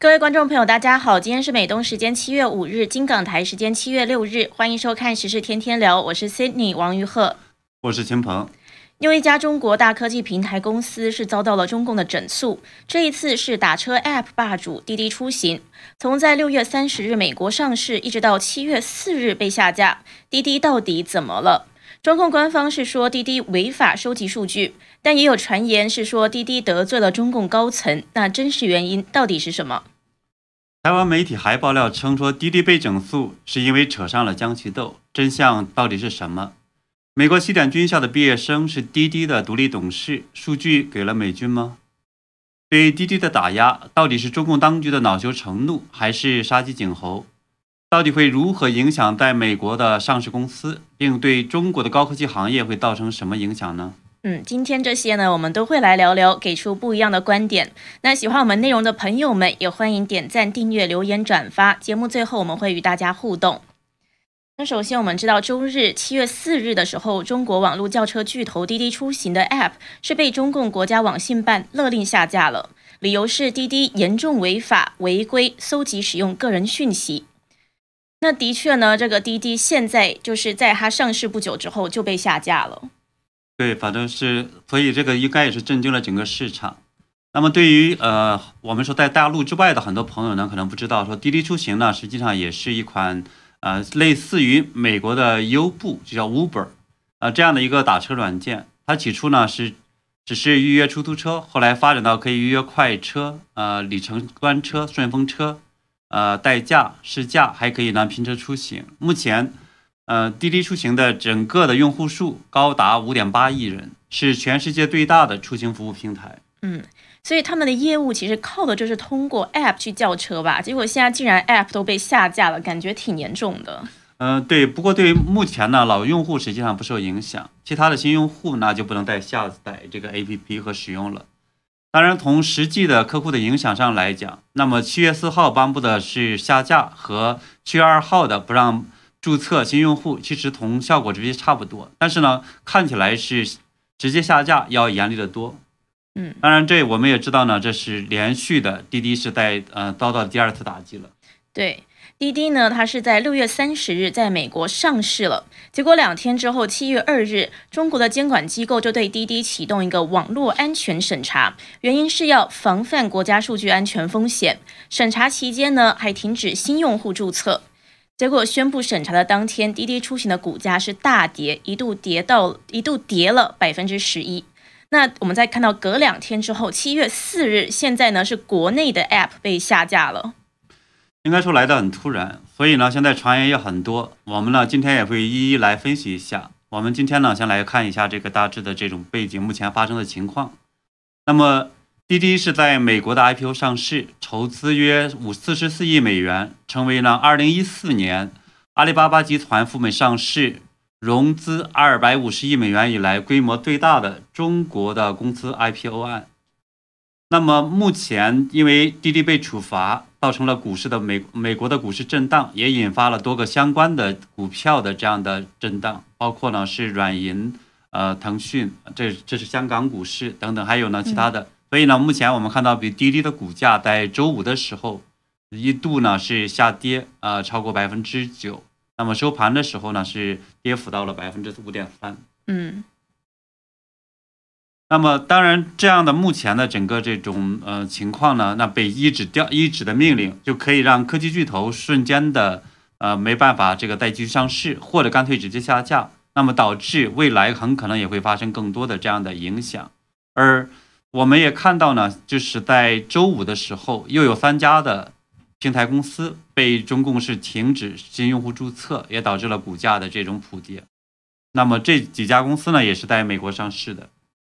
各位观众朋友，大家好，今天是美东时间七月五日，金港台时间七月六日，欢迎收看时事天天聊，我是 Sydney 王玉鹤，我是秦鹏。又一家中国大科技平台公司是遭到了中共的整肃，这一次是打车 App 霸主滴滴出行。从在六月三十日美国上市，一直到七月四日被下架，滴滴到底怎么了？中共官方是说滴滴违法收集数据，但也有传言是说滴滴得罪了中共高层。那真实原因到底是什么？台湾媒体还爆料称说滴滴被整肃是因为扯上了江其豆，真相到底是什么？美国西点军校的毕业生是滴滴的独立董事，数据给了美军吗？对滴滴的打压到底是中共当局的恼羞成怒，还是杀鸡儆猴？到底会如何影响在美国的上市公司，并对中国的高科技行业会造成什么影响呢？嗯，今天这些呢，我们都会来聊聊，给出不一样的观点。那喜欢我们内容的朋友们，也欢迎点赞、订阅、留言、转发。节目最后我们会与大家互动。那首先，我们知道周日七月四日的时候，中国网络轿车巨头滴滴出行的 App 是被中共国家网信办勒令下架了，理由是滴滴严重违法违规搜集使用个人讯息。那的确呢，这个滴滴现在就是在它上市不久之后就被下架了。对，反正是，所以这个应该也是震惊了整个市场。那么对于呃，我们说在大陆之外的很多朋友呢，可能不知道，说滴滴出行呢，实际上也是一款。呃，类似于美国的优步，就叫 Uber，啊，这样的一个打车软件。它起初呢是只是预约出租车，后来发展到可以预约快车、呃里程专车、顺风车、呃代驾、试驾，还可以呢拼车出行。目前，呃滴滴出行的整个的用户数高达五点八亿人，是全世界最大的出行服务平台。嗯。所以他们的业务其实靠的就是通过 App 去叫车吧，结果现在竟然 App 都被下架了，感觉挺严重的。嗯，对。不过对于目前呢，老用户实际上不受影响，其他的新用户那就不能再下载这个 APP 和使用了。当然，从实际的客户的影响上来讲，那么七月四号颁布的是下架和七月二号的不让注册新用户，其实同效果直接差不多。但是呢，看起来是直接下架要严厉的多。嗯，当然，这我们也知道呢，这是连续的，滴滴是在呃遭到第二次打击了。对，滴滴呢，它是在六月三十日在美国上市了，结果两天之后，七月二日，中国的监管机构就对滴滴启动一个网络安全审查，原因是要防范国家数据安全风险。审查期间呢，还停止新用户注册。结果宣布审查的当天，滴滴出行的股价是大跌，一度跌到一度跌了百分之十一。那我们再看到隔两天之后，七月四日，现在呢是国内的 App 被下架了，应该说来的很突然，所以呢现在传言也很多，我们呢今天也会一一来分析一下。我们今天呢先来看一下这个大致的这种背景，目前发生的情况。那么滴滴是在美国的 IPO 上市，筹资约五四十四亿美元，成为了二零一四年阿里巴巴集团赴美上市。融资二百五十亿美元以来规模最大的中国的公司 IPO 案。那么目前因为滴滴被处罚，造成了股市的美美国的股市震荡，也引发了多个相关的股票的这样的震荡，包括呢是软银、呃腾讯，这这是香港股市等等，还有呢其他的。所以呢，目前我们看到比滴滴的股价在周五的时候一度呢是下跌，呃超过百分之九。那么收盘的时候呢，是跌幅到了百分之五点三。嗯。那么当然，这样的目前的整个这种呃情况呢，那被一纸调一纸的命令就可以让科技巨头瞬间的呃没办法这个再继续上市，或者干脆直接下架。那么导致未来很可能也会发生更多的这样的影响。而我们也看到呢，就是在周五的时候，又有三家的。平台公司被中共是停止新用户注册，也导致了股价的这种普跌。那么这几家公司呢，也是在美国上市的。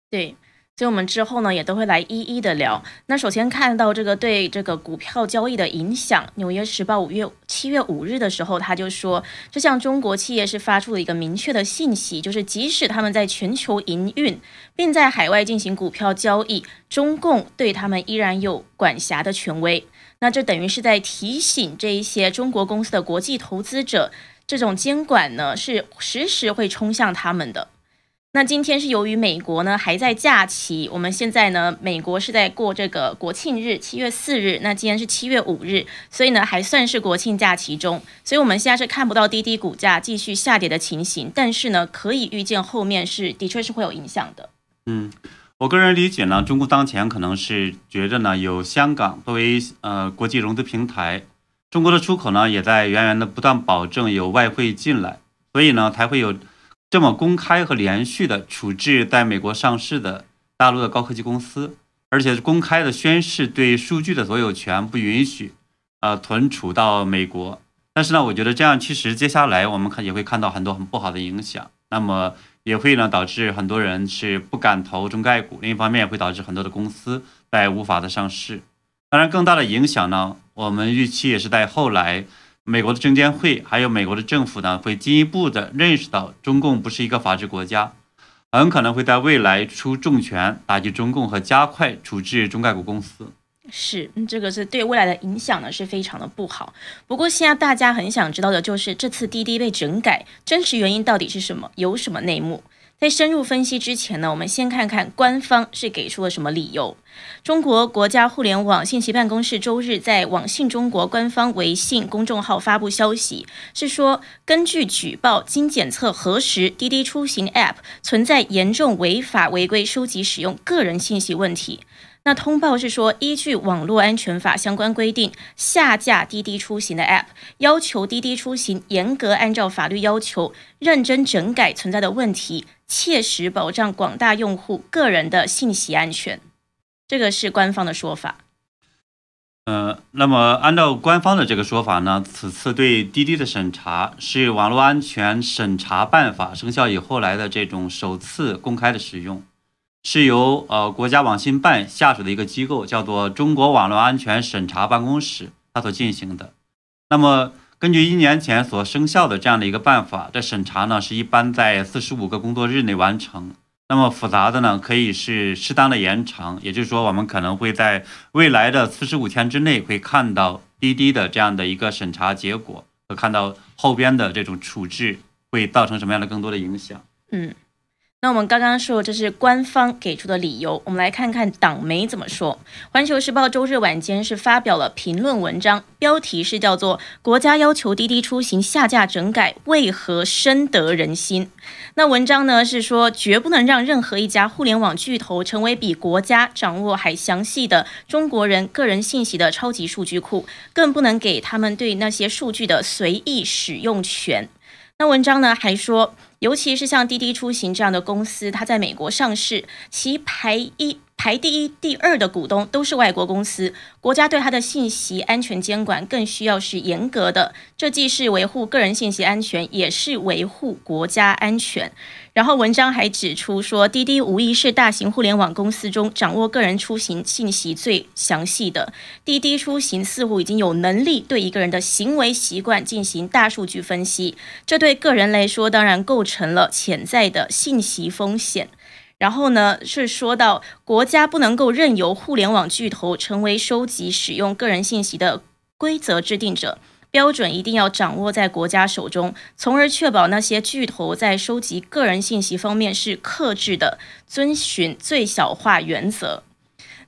对，所以我们之后呢，也都会来一一的聊。那首先看到这个对这个股票交易的影响，《纽约时报》五月七月五日的时候，他就说，这项中国企业是发出了一个明确的信息，就是即使他们在全球营运，并在海外进行股票交易，中共对他们依然有管辖的权威。那这等于是在提醒这一些中国公司的国际投资者，这种监管呢是时时会冲向他们的。那今天是由于美国呢还在假期，我们现在呢美国是在过这个国庆日，七月四日。那今天是七月五日，所以呢还算是国庆假期中，所以我们现在是看不到滴滴股价继续下跌的情形。但是呢，可以预见后面是的确是会有影响的。嗯，我个人理解呢，中国当前可能是觉得呢，有香港作为呃国际融资平台，中国的出口呢也在源源的不断保证有外汇进来，所以呢才会有。这么公开和连续的处置在美国上市的大陆的高科技公司，而且是公开的宣示对数据的所有权，不允许呃存储到美国。但是呢，我觉得这样其实接下来我们看也会看到很多很不好的影响。那么也会呢导致很多人是不敢投中概股，另一方面也会导致很多的公司在无法的上市。当然，更大的影响呢，我们预期也是在后来。美国的证监会还有美国的政府呢，会进一步的认识到中共不是一个法治国家，很可能会在未来出重拳打击中共和加快处置中概股公司。是，这个是对未来的影响呢，是非常的不好。不过现在大家很想知道的就是这次滴滴被整改，真实原因到底是什么？有什么内幕？在深入分析之前呢，我们先看看官方是给出了什么理由。中国国家互联网信息办公室周日在网信中国官方微信公众号发布消息，是说根据举报，经检测核实，滴滴出行 App 存在严重违法违规收集使用个人信息问题。那通报是说，依据网络安全法相关规定，下架滴滴出行的 App，要求滴滴出行严格按照法律要求，认真整改存在的问题，切实保障广大用户个人的信息安全。这个是官方的说法。呃，那么按照官方的这个说法呢，此次对滴滴的审查是网络安全审查办法生效以后来的这种首次公开的使用。是由呃国家网信办下属的一个机构，叫做中国网络安全审查办公室，它所进行的。那么根据一年前所生效的这样的一个办法，这审查呢是一般在四十五个工作日内完成。那么复杂的呢，可以是适当的延长，也就是说，我们可能会在未来的四十五天之内会看到滴滴的这样的一个审查结果，和看到后边的这种处置会造成什么样的更多的影响。嗯。那我们刚刚说这是官方给出的理由，我们来看看党媒怎么说。环球时报周日晚间是发表了评论文章，标题是叫做“国家要求滴滴出行下架整改，为何深得人心？”那文章呢是说，绝不能让任何一家互联网巨头成为比国家掌握还详细的中国人个人信息的超级数据库，更不能给他们对那些数据的随意使用权。那文章呢还说。尤其是像滴滴出行这样的公司，它在美国上市，其排一。排第一、第二的股东都是外国公司，国家对它的信息安全监管更需要是严格的。这既是维护个人信息安全，也是维护国家安全。然后文章还指出说，滴滴无疑是大型互联网公司中掌握个人出行信息最详细的。滴滴出行似乎已经有能力对一个人的行为习惯进行大数据分析，这对个人来说当然构成成了潜在的信息风险。然后呢，是说到国家不能够任由互联网巨头成为收集、使用个人信息的规则制定者，标准一定要掌握在国家手中，从而确保那些巨头在收集个人信息方面是克制的，遵循最小化原则。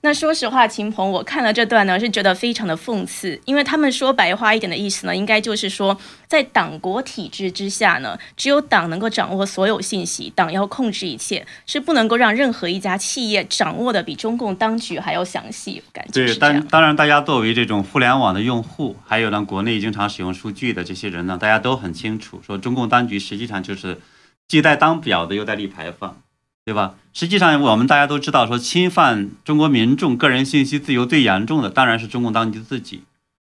那说实话，秦鹏，我看了这段呢，是觉得非常的讽刺，因为他们说白话一点的意思呢，应该就是说，在党国体制之下呢，只有党能够掌握所有信息，党要控制一切，是不能够让任何一家企业掌握的比中共当局还要详细。感觉对，当当然，大家作为这种互联网的用户，还有呢，国内经常使用数据的这些人呢，大家都很清楚，说中共当局实际上就是既在当表的，又在立牌坊。对吧？实际上，我们大家都知道，说侵犯中国民众个人信息自由最严重的，当然是中共当局自己。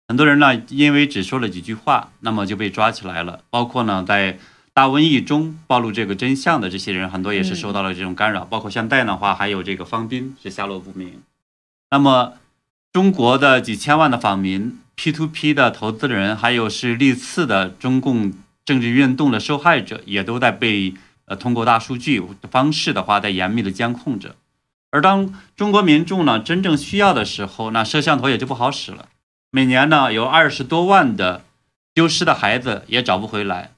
很多人呢，因为只说了几句话，那么就被抓起来了。包括呢，在大瘟疫中暴露这个真相的这些人，很多也是受到了这种干扰。包括现在的话，还有这个方斌是下落不明。那么，中国的几千万的访民、P to P 的投资人，还有是历次的中共政治运动的受害者，也都在被。通过大数据方式的话，在严密的监控着。而当中国民众呢真正需要的时候，那摄像头也就不好使了。每年呢有二十多万的丢失的孩子也找不回来。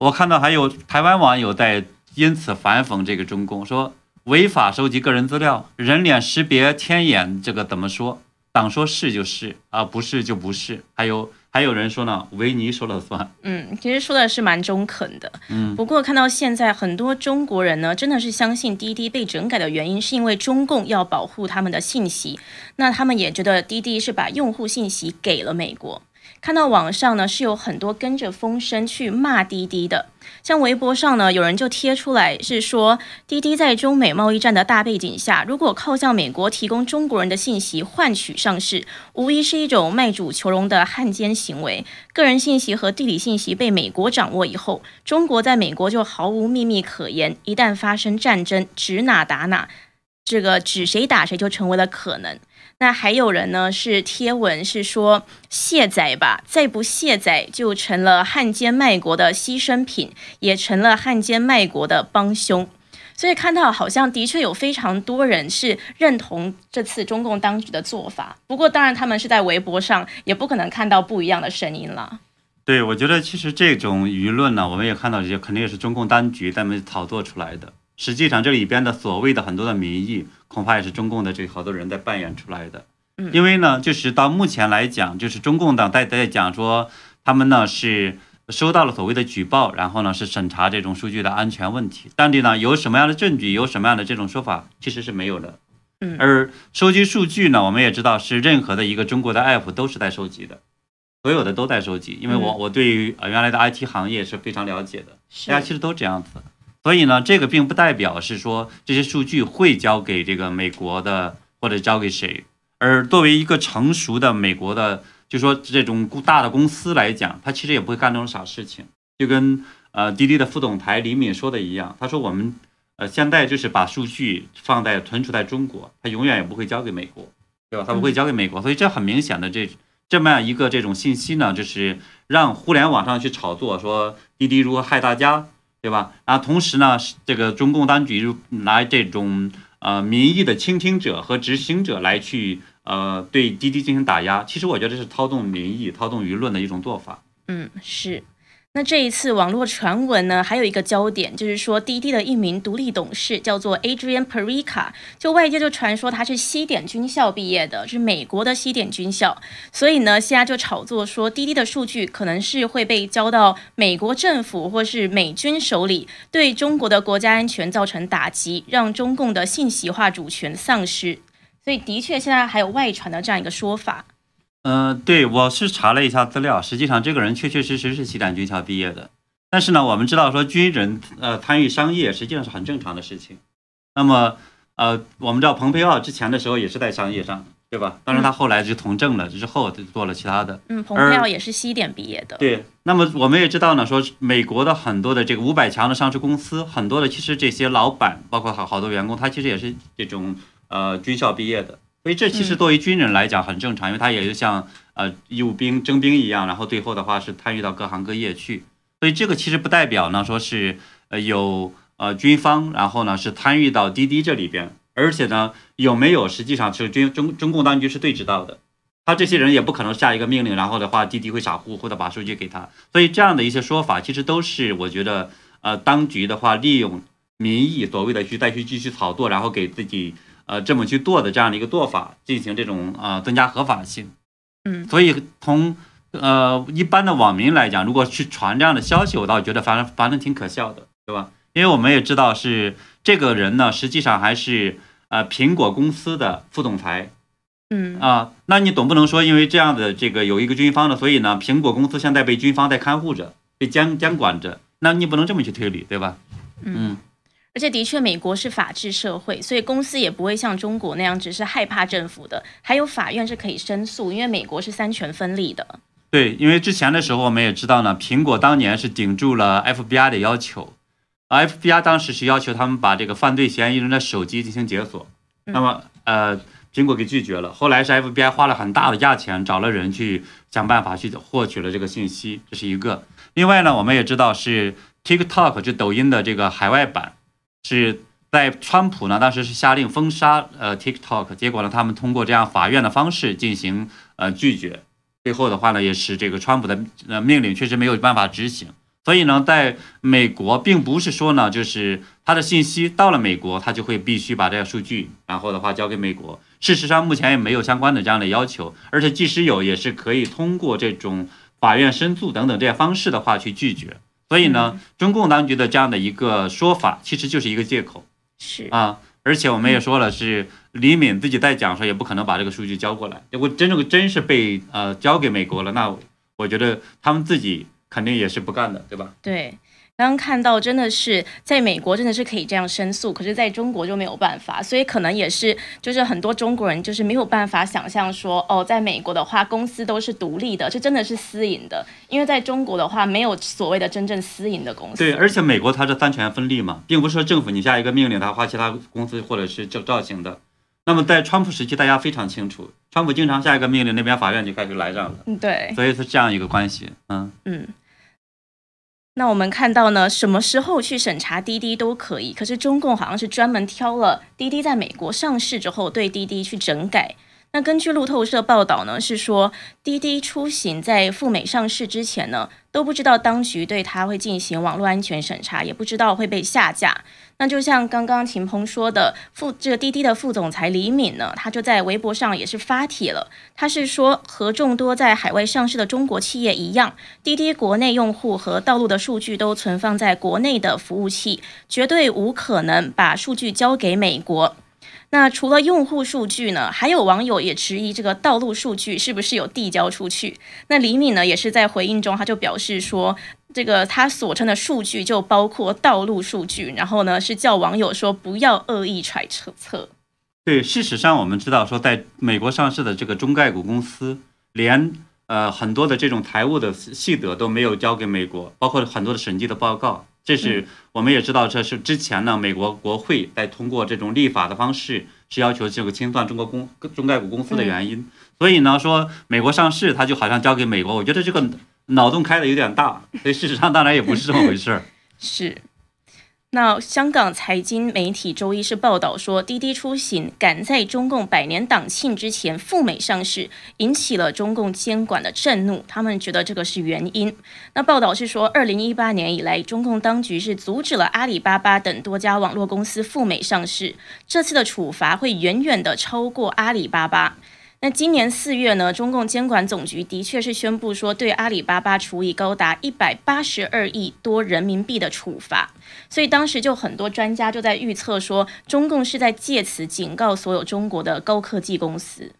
我看到还有台湾网友在因此反讽这个中共说违法收集个人资料，人脸识别天眼，这个怎么说？党说是就是啊，不是就不是。还有还有人说呢，维尼说了算。嗯，其实说的是蛮中肯的。嗯，不过看到现在很多中国人呢，真的是相信滴滴被整改的原因是因为中共要保护他们的信息，那他们也觉得滴滴是把用户信息给了美国。看到网上呢是有很多跟着风声去骂滴滴的，像微博上呢有人就贴出来是说，滴滴在中美贸易战的大背景下，如果靠向美国提供中国人的信息换取上市，无疑是一种卖主求荣的汉奸行为。个人信息和地理信息被美国掌握以后，中国在美国就毫无秘密可言，一旦发生战争，指哪打哪，这个指谁打谁就成为了可能。那还有人呢，是贴文是说卸载吧，再不卸载就成了汉奸卖国的牺牲品，也成了汉奸卖国的帮凶。所以看到好像的确有非常多人是认同这次中共当局的做法。不过当然他们是在微博上，也不可能看到不一样的声音了。对，我觉得其实这种舆论呢，我们也看到这些肯定也是中共当局他们炒作出来的。实际上这里边的所谓的很多的民意。恐怕也是中共的这好多人在扮演出来的，因为呢，就是到目前来讲，就是中共党在在讲说，他们呢是收到了所谓的举报，然后呢是审查这种数据的安全问题，但是呢有什么样的证据，有什么样的这种说法，其实是没有的。嗯，而收集数据呢，我们也知道是任何的一个中国的 app 都是在收集的，所有的都在收集，因为我我对于呃原来的 IT 行业是非常了解的，大家其实都这样子。所以呢，这个并不代表是说这些数据会交给这个美国的或者交给谁。而作为一个成熟的美国的，就说这种大的公司来讲，他其实也不会干这种傻事情。就跟呃滴滴的副总裁李敏说的一样，他说我们呃现在就是把数据放在存储在中国，他永远也不会交给美国，对吧？他不会交给美国。所以这很明显的这这么样一个这种信息呢，就是让互联网上去炒作说滴滴如何害大家。对吧？然后同时呢，这个中共当局拿这种呃民意的倾听者和执行者来去呃对滴滴进行打压，其实我觉得这是操纵民意、操纵舆论的一种做法。嗯，是。那这一次网络传闻呢，还有一个焦点，就是说滴滴的一名独立董事叫做 Adrian Perica，就外界就传说他是西点军校毕业的，是美国的西点军校，所以呢，现在就炒作说滴滴的数据可能是会被交到美国政府或是美军手里，对中国的国家安全造成打击，让中共的信息化主权丧失。所以的确，现在还有外传的这样一个说法。嗯，对，我是查了一下资料，实际上这个人确确实实是西点军校毕业的。但是呢，我们知道说军人呃参与商业实际上是很正常的事情。那么呃，我们知道蓬佩奥之前的时候也是在商业上，对吧？当然他后来就从政了之后就做了其他的。嗯，蓬佩奥也是西点毕业的。对，那么我们也知道呢，说美国的很多的这个五百强的上市公司，很多的其实这些老板包括好好多员工，他其实也是这种呃军校毕业的。所以这其实作为军人来讲很正常，因为他也就像呃义务兵征兵一样，然后最后的话是参与到各行各业去。所以这个其实不代表呢说是呃有呃军方，然后呢是参与到滴滴这里边，而且呢有没有实际上是军中中共当局是对知道的，他这些人也不可能下一个命令，然后的话滴滴会傻乎乎的把数据给他。所以这样的一些说法其实都是我觉得呃当局的话利用民意所谓的去再去继续炒作，然后给自己。呃，这么去做的这样的一个做法，进行这种呃增加合法性，嗯，所以从呃一般的网民来讲，如果去传这样的消息，我倒觉得反正反正挺可笑的，对吧？因为我们也知道是这个人呢，实际上还是呃苹果公司的副总裁，嗯啊，那你总不能说因为这样的这个有一个军方的，所以呢苹果公司现在被军方在看护着，被监监管着，那你不能这么去推理，对吧？嗯。而且的确，美国是法治社会，所以公司也不会像中国那样只是害怕政府的，还有法院是可以申诉，因为美国是三权分立的。对，因为之前的时候我们也知道呢，苹果当年是顶住了 FBI 的要求，FBI 当时是要求他们把这个犯罪嫌疑人的手机进行解锁，那么呃，苹果给拒绝了。后来是 FBI 花了很大的价钱找了人去想办法去获取了这个信息，这是一个。另外呢，我们也知道是 TikTok 就抖音的这个海外版。是在川普呢，当时是下令封杀呃 TikTok，结果呢，他们通过这样法院的方式进行呃拒绝，最后的话呢，也是这个川普的呃命令确实没有办法执行，所以呢，在美国并不是说呢，就是他的信息到了美国，他就会必须把这个数据，然后的话交给美国。事实上，目前也没有相关的这样的要求，而且即使有，也是可以通过这种法院申诉等等这些方式的话去拒绝。所以呢，中共当局的这样的一个说法，其实就是一个借口。是啊，而且我们也说了，是李敏自己在讲说，也不可能把这个数据交过来。如果真正真是被呃交给美国了，那我觉得他们自己。肯定也是不干的，对吧？对，刚刚看到真的是在美国真的是可以这样申诉，可是在中国就没有办法，所以可能也是就是很多中国人就是没有办法想象说哦，在美国的话公司都是独立的，这真的是私营的，因为在中国的话没有所谓的真正私营的公司。对，而且美国它是三权分立嘛，并不是说政府你下一个命令，它花其他公司或者是照照行的。那么在川普时期，大家非常清楚，川普经常下一个命令，那边法院就开始来上了。嗯，对。所以是这样一个关系，嗯嗯。那我们看到呢，什么时候去审查滴滴都可以，可是中共好像是专门挑了滴滴在美国上市之后，对滴滴去整改。那根据路透社报道呢，是说滴滴出行在赴美上市之前呢，都不知道当局对它会进行网络安全审查，也不知道会被下架。那就像刚刚秦鹏说的，副这个滴滴的副总裁李敏呢，他就在微博上也是发帖了，他是说和众多在海外上市的中国企业一样，滴滴国内用户和道路的数据都存放在国内的服务器，绝对无可能把数据交给美国。那除了用户数据呢？还有网友也质疑这个道路数据是不是有递交出去？那李敏呢，也是在回应中，他就表示说，这个他所称的数据就包括道路数据，然后呢是叫网友说不要恶意揣测测。对，事实上我们知道说，在美国上市的这个中概股公司，连呃很多的这种财务的细则都没有交给美国，包括很多的审计的报告。这是我们也知道，这是之前呢，美国国会在通过这种立法的方式，是要求这个清算中国公中概股公司的原因。所以呢，说美国上市，它就好像交给美国，我觉得这个脑洞开的有点大。所以事实上，当然也不是这么回事儿。是。那香港财经媒体周一是报道说，滴滴出行赶在中共百年党庆之前赴美上市，引起了中共监管的震怒。他们觉得这个是原因。那报道是说，二零一八年以来，中共当局是阻止了阿里巴巴等多家网络公司赴美上市，这次的处罚会远远的超过阿里巴巴。那今年四月呢，中共监管总局的确是宣布说，对阿里巴巴处以高达一百八十二亿多人民币的处罚。所以当时就很多专家就在预测说，中共是在借此警告所有中国的高科技公司。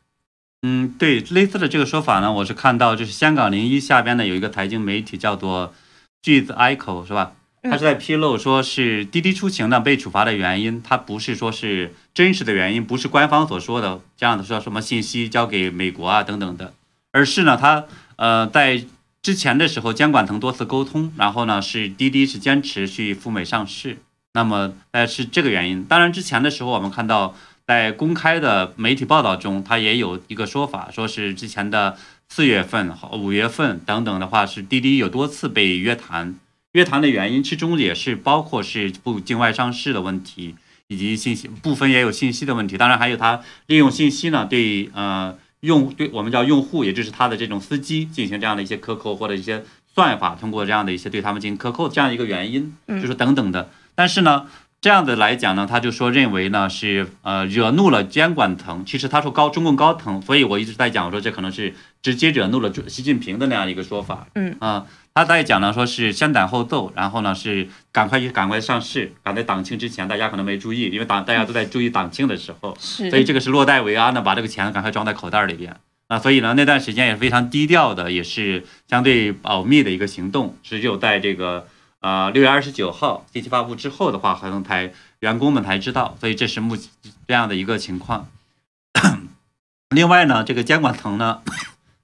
嗯，对，类似的这个说法呢，我是看到就是香港零一下边的有一个财经媒体叫做句子 Echo 是吧？他是在披露说是滴滴出行呢被处罚的原因，他不是说是。真实的原因不是官方所说的这样的说什么信息交给美国啊等等的，而是呢，他呃在之前的时候监管层多次沟通，然后呢是滴滴是坚持去赴美上市，那么呃是这个原因。当然之前的时候我们看到在公开的媒体报道中，他也有一个说法，说是之前的四月份、五月份等等的话是滴滴有多次被约谈，约谈的原因其中也是包括是不境外上市的问题。以及信息部分也有信息的问题，当然还有他利用信息呢，对呃用对我们叫用户，也就是他的这种司机进行这样的一些克扣或者一些算法，通过这样的一些对他们进行克扣这样一个原因，就是等等的。但是呢，这样的来讲呢，他就说认为呢是呃惹怒了监管层，其实他说高中共高层，所以我一直在讲我说这可能是直接惹怒了习近平的那样一个说法，嗯啊。他在讲呢，说是先斩后奏，然后呢是赶快去赶快上市，赶在党庆之前，大家可能没注意，因为党大家都在注意党庆的时候，所以这个是落袋为安的，把这个钱赶快装在口袋里边。那所以呢，那段时间也是非常低调的，也是相对保密的一个行动，只有在这个呃六月二十九号信息发布之后的话，可能才员工们才知道，所以这是目这样的一个情况。另外呢，这个监管层呢。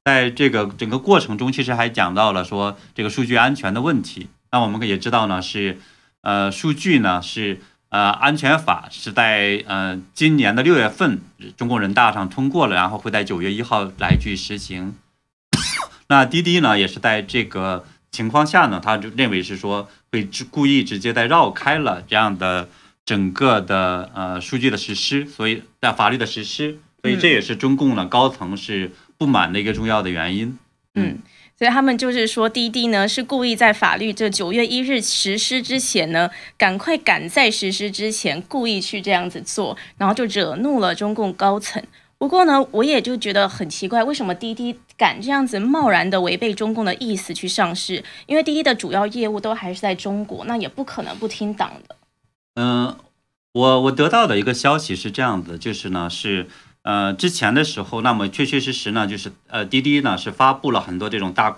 在这个整个过程中，其实还讲到了说这个数据安全的问题。那我们也知道呢，是呃数据呢是呃安全法是在呃今年的六月份中共人大上通过了，然后会在九月一号来去实行。那滴滴呢也是在这个情况下呢，他就认为是说会故意直接在绕开了这样的整个的呃数据的实施，所以在法律的实施，所以这也是中共呢高层是。不满的一个重要的原因，嗯，所以他们就是说，滴滴呢是故意在法律这九月一日实施之前呢，赶快赶在实施之前故意去这样子做，然后就惹怒了中共高层。不过呢，我也就觉得很奇怪，为什么滴滴敢这样子贸然的违背中共的意思去上市？因为滴滴的主要业务都还是在中国，那也不可能不听党的。嗯，我我得到的一个消息是这样子，就是呢是。呃，之前的时候，那么确确实实呢，就是呃，滴滴呢是发布了很多这种大，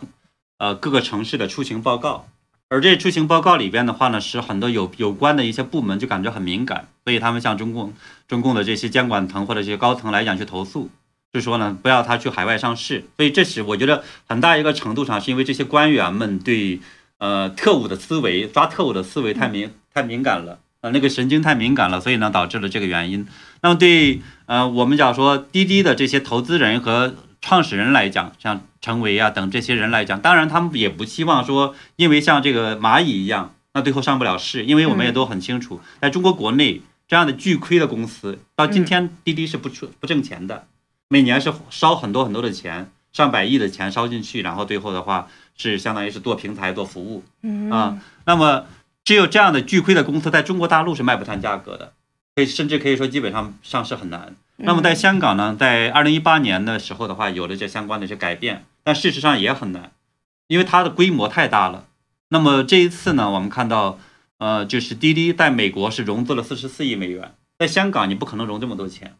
呃，各个城市的出行报告，而这出行报告里边的话呢，是很多有有关的一些部门就感觉很敏感，所以他们向中共中共的这些监管层或者这些高层来讲去投诉，就说呢不要他去海外上市，所以这是我觉得很大一个程度上是因为这些官员们对呃特务的思维抓特务的思维太敏太敏感了。呃，那个神经太敏感了，所以呢，导致了这个原因。那么对，呃，我们讲说滴滴的这些投资人和创始人来讲，像陈维啊等这些人来讲，当然他们也不希望说，因为像这个蚂蚁一样，那最后上不了市。因为我们也都很清楚，在中国国内这样的巨亏的公司，到今天滴滴是不出不挣钱的，每年是烧很多很多的钱，上百亿的钱烧进去，然后最后的话是相当于是做平台做服务，啊，那么。只有这样的巨亏的公司，在中国大陆是卖不谈价格的，可以甚至可以说基本上上市很难。那么在香港呢，在二零一八年的时候的话，有了这相关的一些改变，但事实上也很难，因为它的规模太大了。那么这一次呢，我们看到，呃，就是滴滴在美国是融资了四十四亿美元，在香港你不可能融这么多钱。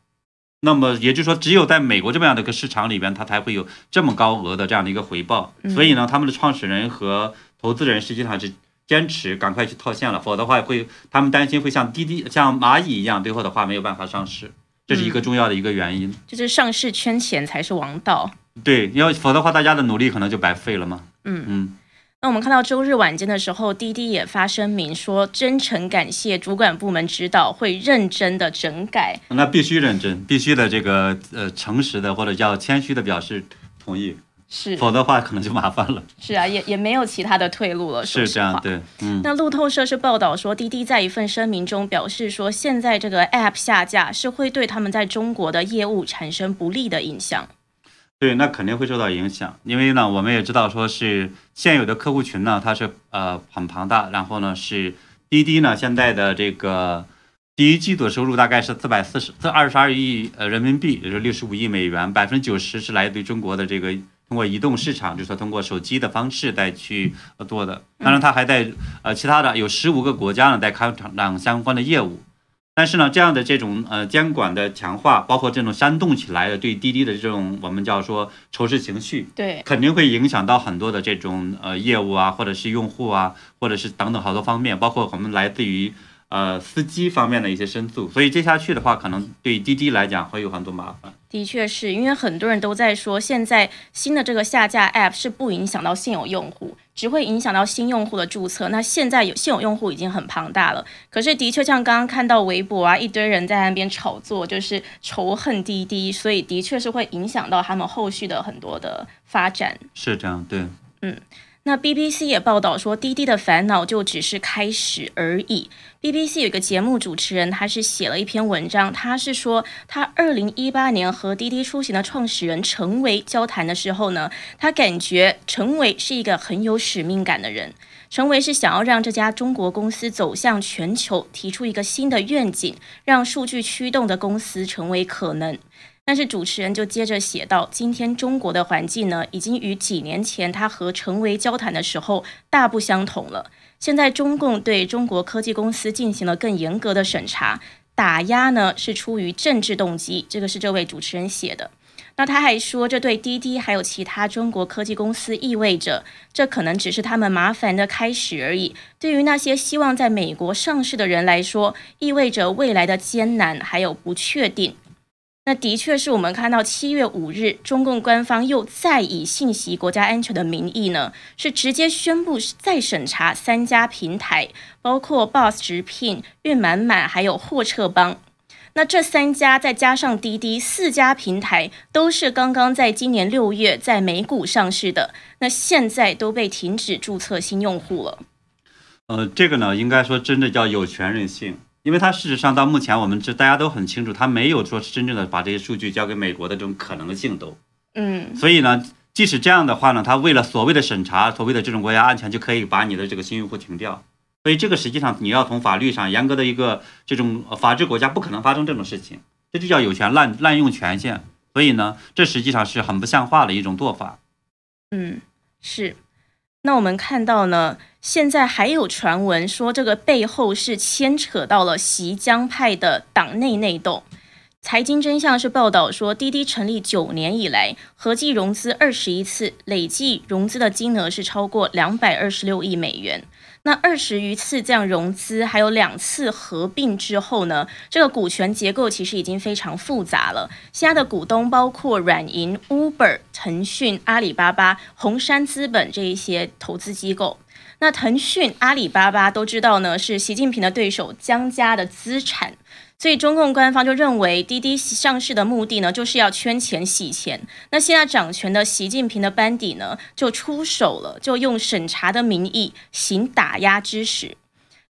那么也就是说，只有在美国这么样的一个市场里边，它才会有这么高额的这样的一个回报。所以呢，他们的创始人和投资人实际上是。坚持赶快去套现了，否则的话会他们担心会像滴滴、像蚂蚁一样，最后的话没有办法上市，这是一个重要的一个原因。就是上市圈钱才是王道。对，要否则的话，大家的努力可能就白费了嘛。嗯嗯。那我们看到周日晚间的时候，滴滴也发声明说，真诚感谢主管部门指导，会认真的整改。那必须认真，必须的这个呃诚实的或者叫谦虚的表示同意。是，否则的话可能就麻烦了。是啊，也也没有其他的退路了。是这样，对，嗯。那路透社是报道说，滴滴在一份声明中表示说，现在这个 App 下架是会对他们在中国的业务产生不利的影响。对，那肯定会受到影响，因为呢，我们也知道说是现有的客户群呢，它是呃很庞大，然后呢是滴滴呢现在的这个第一季度收入大概是四百四十四二十二亿呃人民币，也就是六十五亿美元，百分之九十是来自于中国的这个。通过移动市场，就是说通过手机的方式再去做的。当然，它还在呃其他的有十五个国家呢在开展相关的业务。但是呢，这样的这种呃监管的强化，包括这种煽动起来的对滴滴的这种我们叫说仇视情绪，对，肯定会影响到很多的这种呃业务啊，或者是用户啊，或者是等等好多方面，包括我们来自于。呃，司机方面的一些申诉，所以接下去的话，可能对滴滴来讲会有很多麻烦。的确是因为很多人都在说，现在新的这个下架 App 是不影响到现有用户，只会影响到新用户的注册。那现在有现有用户已经很庞大了，可是的确像刚刚看到微博啊，一堆人在那边炒作，就是仇恨滴滴，所以的确是会影响到他们后续的很多的发展。是这样，对，嗯。那 BBC 也报道说，滴滴的烦恼就只是开始而已。BBC 有一个节目主持人，他是写了一篇文章，他是说，他二零一八年和滴滴出行的创始人陈维交谈的时候呢，他感觉陈维是一个很有使命感的人。陈维是想要让这家中国公司走向全球，提出一个新的愿景，让数据驱动的公司成为可能。但是主持人就接着写道：“今天中国的环境呢，已经与几年前他和陈维交谈的时候大不相同了。现在中共对中国科技公司进行了更严格的审查，打压呢是出于政治动机。”这个是这位主持人写的。那他还说，这对滴滴还有其他中国科技公司意味着，这可能只是他们麻烦的开始而已。对于那些希望在美国上市的人来说，意味着未来的艰难还有不确定。那的确是我们看到七月五日，中共官方又再以信息国家安全的名义呢，是直接宣布再审查三家平台，包括 Boss 直聘、运满满还有货车帮。那这三家再加上滴滴，四家平台都是刚刚在今年六月在美股上市的，那现在都被停止注册新用户了。呃，这个呢，应该说真的叫有权任性。因为它事实上到目前我们这大家都很清楚，它没有说是真正的把这些数据交给美国的这种可能性都，嗯，所以呢，即使这样的话呢，它为了所谓的审查，所谓的这种国家安全，就可以把你的这个新用户停掉。所以这个实际上你要从法律上严格的一个这种法治国家不可能发生这种事情，这就叫有权滥滥用权限。所以呢，这实际上是很不像话的一种做法。嗯，是。那我们看到呢，现在还有传闻说这个背后是牵扯到了习江派的党内内斗。财经真相是报道说，滴滴成立九年以来，合计融资二十一次，累计融资的金额是超过两百二十六亿美元。那二十余次这样融资，还有两次合并之后呢，这个股权结构其实已经非常复杂了。现在的股东包括软银、Uber、腾讯、阿里巴巴、红杉资本这一些投资机构。那腾讯、阿里巴巴都知道呢，是习近平的对手江家的资产。所以中共官方就认为滴滴上市的目的呢，就是要圈钱洗钱。那现在掌权的习近平的班底呢，就出手了，就用审查的名义行打压之实。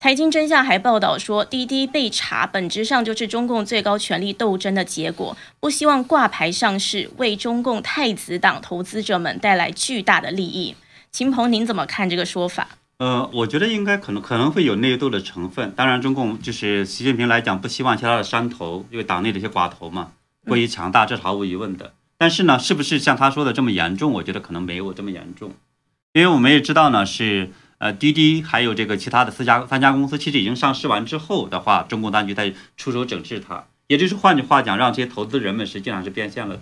财经真相还报道说，滴滴被查本质上就是中共最高权力斗争的结果，不希望挂牌上市，为中共太子党投资者们带来巨大的利益。秦鹏，您怎么看这个说法？呃，我觉得应该可能可能会有内斗的成分。当然，中共就是习近平来讲，不希望其他的山头，因为党内的一些寡头嘛过于强大，这是毫无疑问的。但是呢，是不是像他说的这么严重？我觉得可能没有这么严重，因为我们也知道呢，是呃滴滴还有这个其他的四家三家公司，其实已经上市完之后的话，中共当局在出手整治它，也就是换句话讲，让这些投资人们实际上是变现了的。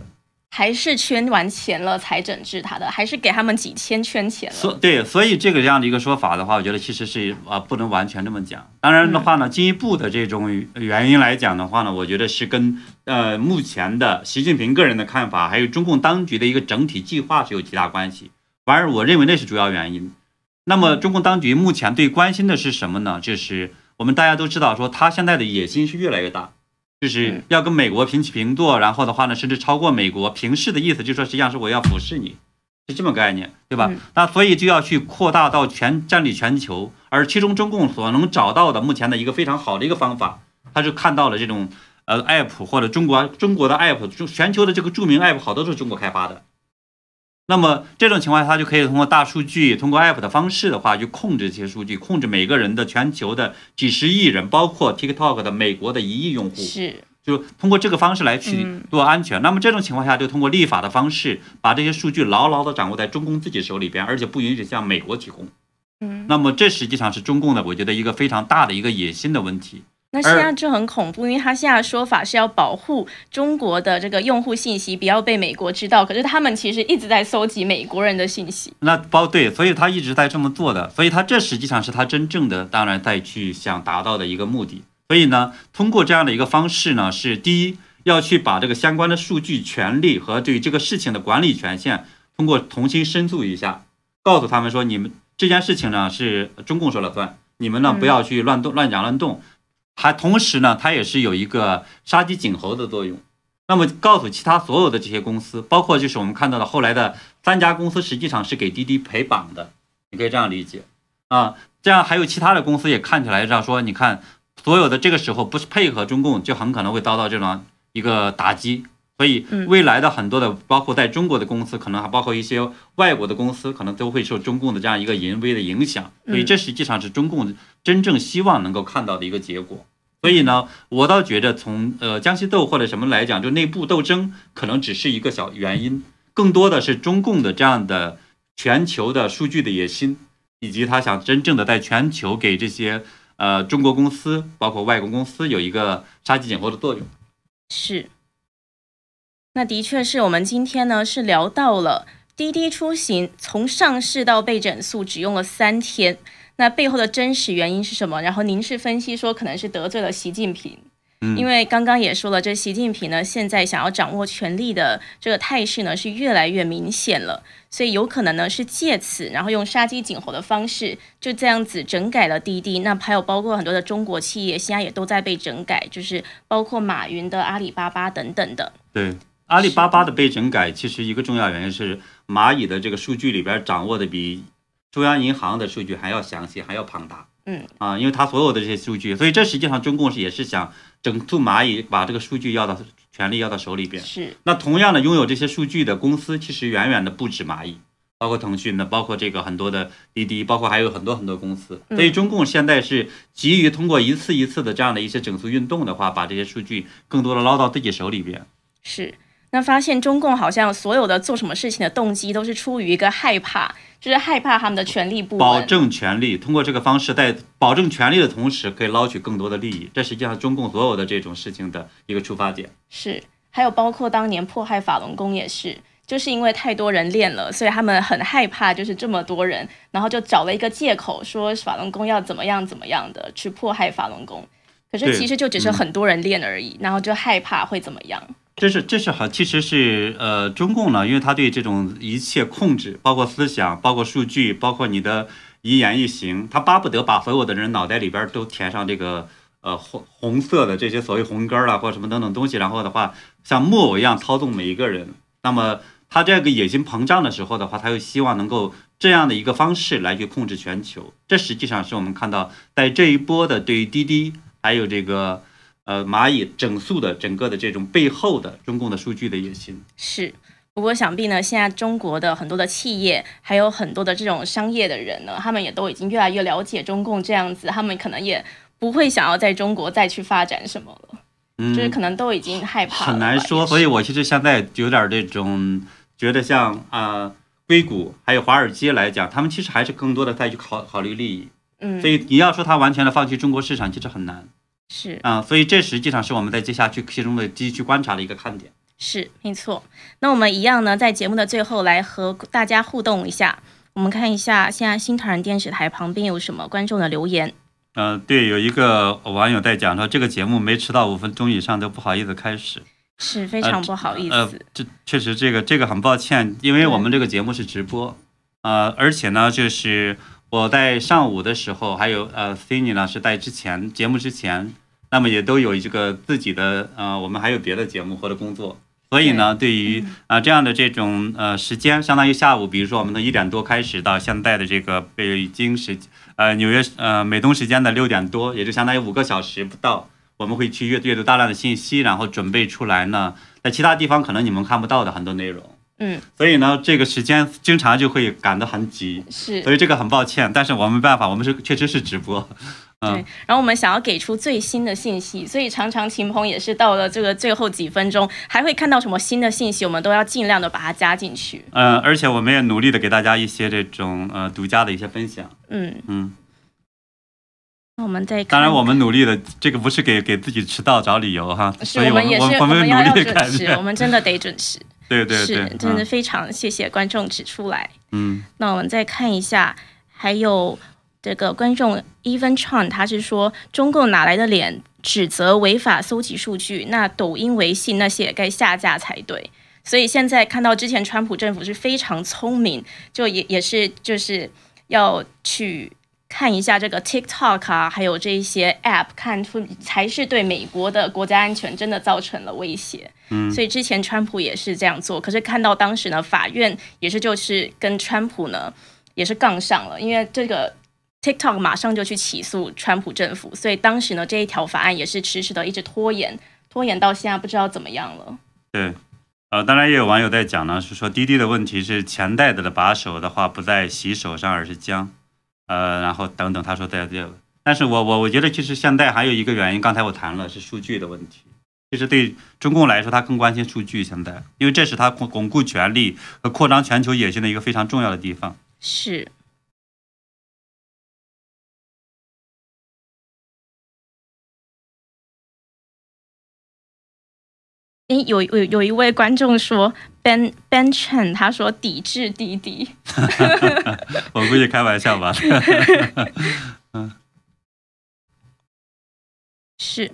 还是圈完钱了才整治他的，还是给他们几千圈钱了？所对，所以这个这样的一个说法的话，我觉得其实是啊，不能完全这么讲。当然的话呢，进一步的这种原因来讲的话呢，我觉得是跟呃目前的习近平个人的看法，还有中共当局的一个整体计划是有极大关系。反而我认为那是主要原因。那么中共当局目前最关心的是什么呢？就是我们大家都知道，说他现在的野心是越来越大。就是要跟美国平起平坐，然后的话呢，甚至超过美国。平视的意思就是说，实际上是我要俯视你，是这么概念，对吧？那所以就要去扩大到全占领全球。而其中中共所能找到的目前的一个非常好的一个方法，他是看到了这种呃 app 或者中国中国的 app，就全球的这个著名 app 好多都是中国开发的。那么这种情况下，他就可以通过大数据，通过 app 的方式的话，去控制这些数据，控制每个人的全球的几十亿人，包括 TikTok 的美国的一亿用户，是就通过这个方式来去做安全。那么这种情况下，就通过立法的方式，把这些数据牢牢的掌握在中共自己手里边，而且不允许向美国提供。嗯，那么这实际上是中共的，我觉得一个非常大的一个野心的问题。那现在就很恐怖，因为他现在的说法是要保护中国的这个用户信息不要被美国知道，可是他们其实一直在搜集美国人的信息。那包对，所以他一直在这么做的，所以他这实际上是他真正的，当然再去想达到的一个目的。所以呢，通过这样的一个方式呢，是第一要去把这个相关的数据权利和对这个事情的管理权限，通过重新申诉一下，告诉他们说，你们这件事情呢是中共说了算，你们呢不要去乱动、乱讲、乱动。还同时呢，它也是有一个杀鸡儆猴的作用。那么告诉其他所有的这些公司，包括就是我们看到的后来的三家公司，实际上是给滴滴陪绑的，你可以这样理解啊。这样还有其他的公司也看起来这样说，你看所有的这个时候不是配合中共，就很可能会遭到这种一个打击。所以未来的很多的，包括在中国的公司，可能还包括一些外国的公司，可能都会受中共的这样一个淫威的影响。所以这实际上是中共真正希望能够看到的一个结果。所以呢，我倒觉得从呃江西斗或者什么来讲，就内部斗争可能只是一个小原因，更多的是中共的这样的全球的数据的野心，以及他想真正的在全球给这些呃中国公司，包括外国公司有一个杀鸡儆猴的作用。是，那的确是我们今天呢是聊到了滴滴出行从上市到被整肃只用了三天。那背后的真实原因是什么？然后您是分析说可能是得罪了习近平，嗯，因为刚刚也说了，这习近平呢现在想要掌握权力的这个态势呢是越来越明显了，所以有可能呢是借此，然后用杀鸡儆猴的方式，就这样子整改了滴滴。那还有包括很多的中国企业现在也都在被整改，就是包括马云的阿里巴巴等等的。对，阿里巴巴的被整改，其实一个重要原因是蚂蚁的这个数据里边掌握的比。中央银行的数据还要详细，还要庞大。嗯啊，因为它所有的这些数据，所以这实际上中共是也是想整肃蚂蚁，把这个数据要到权力要到手里边。是，那同样的，拥有这些数据的公司其实远远的不止蚂蚁，包括腾讯的，包括这个很多的滴滴，包括还有很多很多公司。所以中共现在是急于通过一次一次的这样的一些整肃运动的话，把这些数据更多的捞到自己手里边。是。那发现中共好像所有的做什么事情的动机都是出于一个害怕，就是害怕他们的权力不保证权力，通过这个方式在保证权力的同时，可以捞取更多的利益。这实际上中共所有的这种事情的一个出发点。是，还有包括当年迫害法轮功也是，就是因为太多人练了，所以他们很害怕，就是这么多人，然后就找了一个借口说法轮功要怎么样怎么样的去迫害法轮功。可是其实就只是很多人练而已，然后就害怕会怎么样。这是这是好，其实是呃，中共呢，因为他对这种一切控制，包括思想，包括数据，包括你的一言一行，他巴不得把所有的人脑袋里边都填上这个呃红红色的这些所谓红根儿啊，或者什么等等东西，然后的话像木偶一样操纵每一个人。那么他这个野心膨胀的时候的话，他又希望能够这样的一个方式来去控制全球。这实际上是我们看到在这一波的对于滴滴还有这个。呃，蚂蚁整肃的整个的这种背后的中共的数据的野心是，不过想必呢，现在中国的很多的企业，还有很多的这种商业的人呢，他们也都已经越来越了解中共这样子，他们可能也不会想要在中国再去发展什么了，嗯，就是可能都已经害怕。很难说，所以我其实现在有点这种觉得，像啊硅谷还有华尔街来讲，他们其实还是更多的在去考考虑利益，嗯，所以你要说他完全的放弃中国市场，其实很难。是啊，所以这实际上是我们在接下去其中的继续去观察的一个看点。是没错。那我们一样呢，在节目的最后来和大家互动一下。我们看一下现在新唐人电视台旁边有什么观众的留言。嗯，对，有一个网友在讲说，这个节目没迟到五分钟以上都不好意思开始，是非常不好意思。呃，这确实这个这个很抱歉，因为我们这个节目是直播，呃，而且呢，就是我在上午的时候，还有呃，Cindy 呢是在之前节目之前。那么也都有这个自己的呃，我们还有别的节目或者工作，所以呢，对于啊这样的这种呃时间，相当于下午，比如说我们从一点多开始到现在的这个北京时呃纽约呃美东时间的六点多，也就相当于五个小时不到，我们会去阅阅读大量的信息，然后准备出来呢，在其他地方可能你们看不到的很多内容，嗯，所以呢，这个时间经常就会赶得很急，是，所以这个很抱歉，但是我们没办法，我们是确实是直播。对，然后我们想要给出最新的信息，所以常常秦鹏也是到了这个最后几分钟，还会看到什么新的信息，我们都要尽量的把它加进去。嗯，而且我们也努力的给大家一些这种呃独家的一些分享。嗯嗯。那我们再当然，我们努力的这个不是给给自己迟到找理由哈，所以我们也是我们要要准时，我们真的得准时。对对对，是真的非常谢谢观众指出来。嗯，那我们再看一下，还有。这个观众 Even Chan 他是说，中共哪来的脸指责违法搜集数据？那抖音、微信那些也该下架才对。所以现在看到之前川普政府是非常聪明，就也也是就是要去看一下这个 TikTok 啊，还有这一些 App，看出才是对美国的国家安全真的造成了威胁。嗯，所以之前川普也是这样做，可是看到当时呢，法院也是就是跟川普呢也是杠上了，因为这个。TikTok 马上就去起诉川普政府，所以当时呢，这一条法案也是迟迟的一直拖延，拖延到现在不知道怎么样了。对，呃，当然也有网友在讲呢，是说滴滴的问题是钱袋子的把手的话不在洗手上，而是姜，呃，然后等等，他说在这，但是我我我觉得其实现在还有一个原因，刚才我谈了是数据的问题，其实对中共来说，他更关心数据现在，因为这是他巩巩固权力和扩张全球野心的一个非常重要的地方。是。有有有一位观众说 Ben Ben Chen，他说抵制滴滴，我估计开玩笑吧。嗯，是。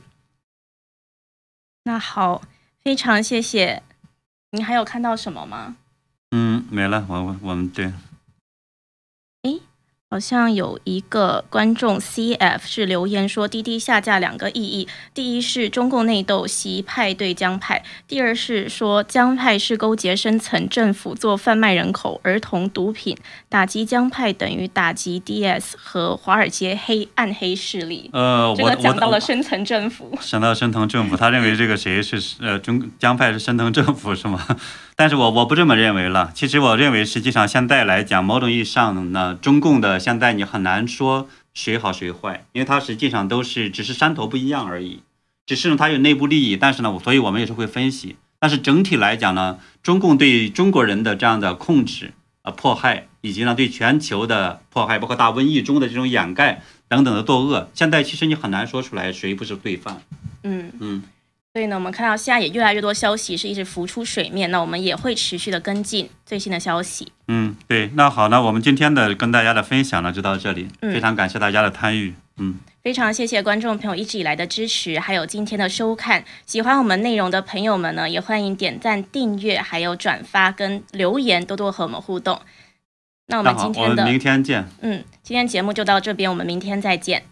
那好，非常谢谢。你还有看到什么吗？嗯，没了。我我我们对。哎，好好像有一个观众 CF 是留言说，滴滴下架两个意义：第一是中共内斗，习派对江派；第二是说江派是勾结深层政府做贩卖人口、儿童毒品，打击江派等于打击 DS 和华尔街黑暗黑势力。呃，这我讲到了深层政府。想到深层政府，他认为这个谁是呃中江派是深层政府是吗？但是我我不这么认为了。其实我认为，实际上现在来讲，某种意义上呢，中共的现在你很难说谁好谁坏，因为它实际上都是只是山头不一样而已，只是呢它有内部利益。但是呢，所以我们也是会分析。但是整体来讲呢，中共对中国人的这样的控制、呃迫害，以及呢对全球的迫害，包括大瘟疫中的这种掩盖等等的作恶，现在其实你很难说出来谁不是罪犯。嗯。嗯。所以呢，我们看到现在也越来越多消息是一直浮出水面，那我们也会持续的跟进最新的消息。嗯，对，那好，那我们今天的跟大家的分享呢就到这里，嗯非常感谢大家的参与。嗯，非常谢谢观众朋友一直以来的支持，还有今天的收看。喜欢我们内容的朋友们呢，也欢迎点赞、订阅，还有转发跟留言，多多和我们互动。那我们今天的明天见。嗯，今天节目就到这边，我们明天再见。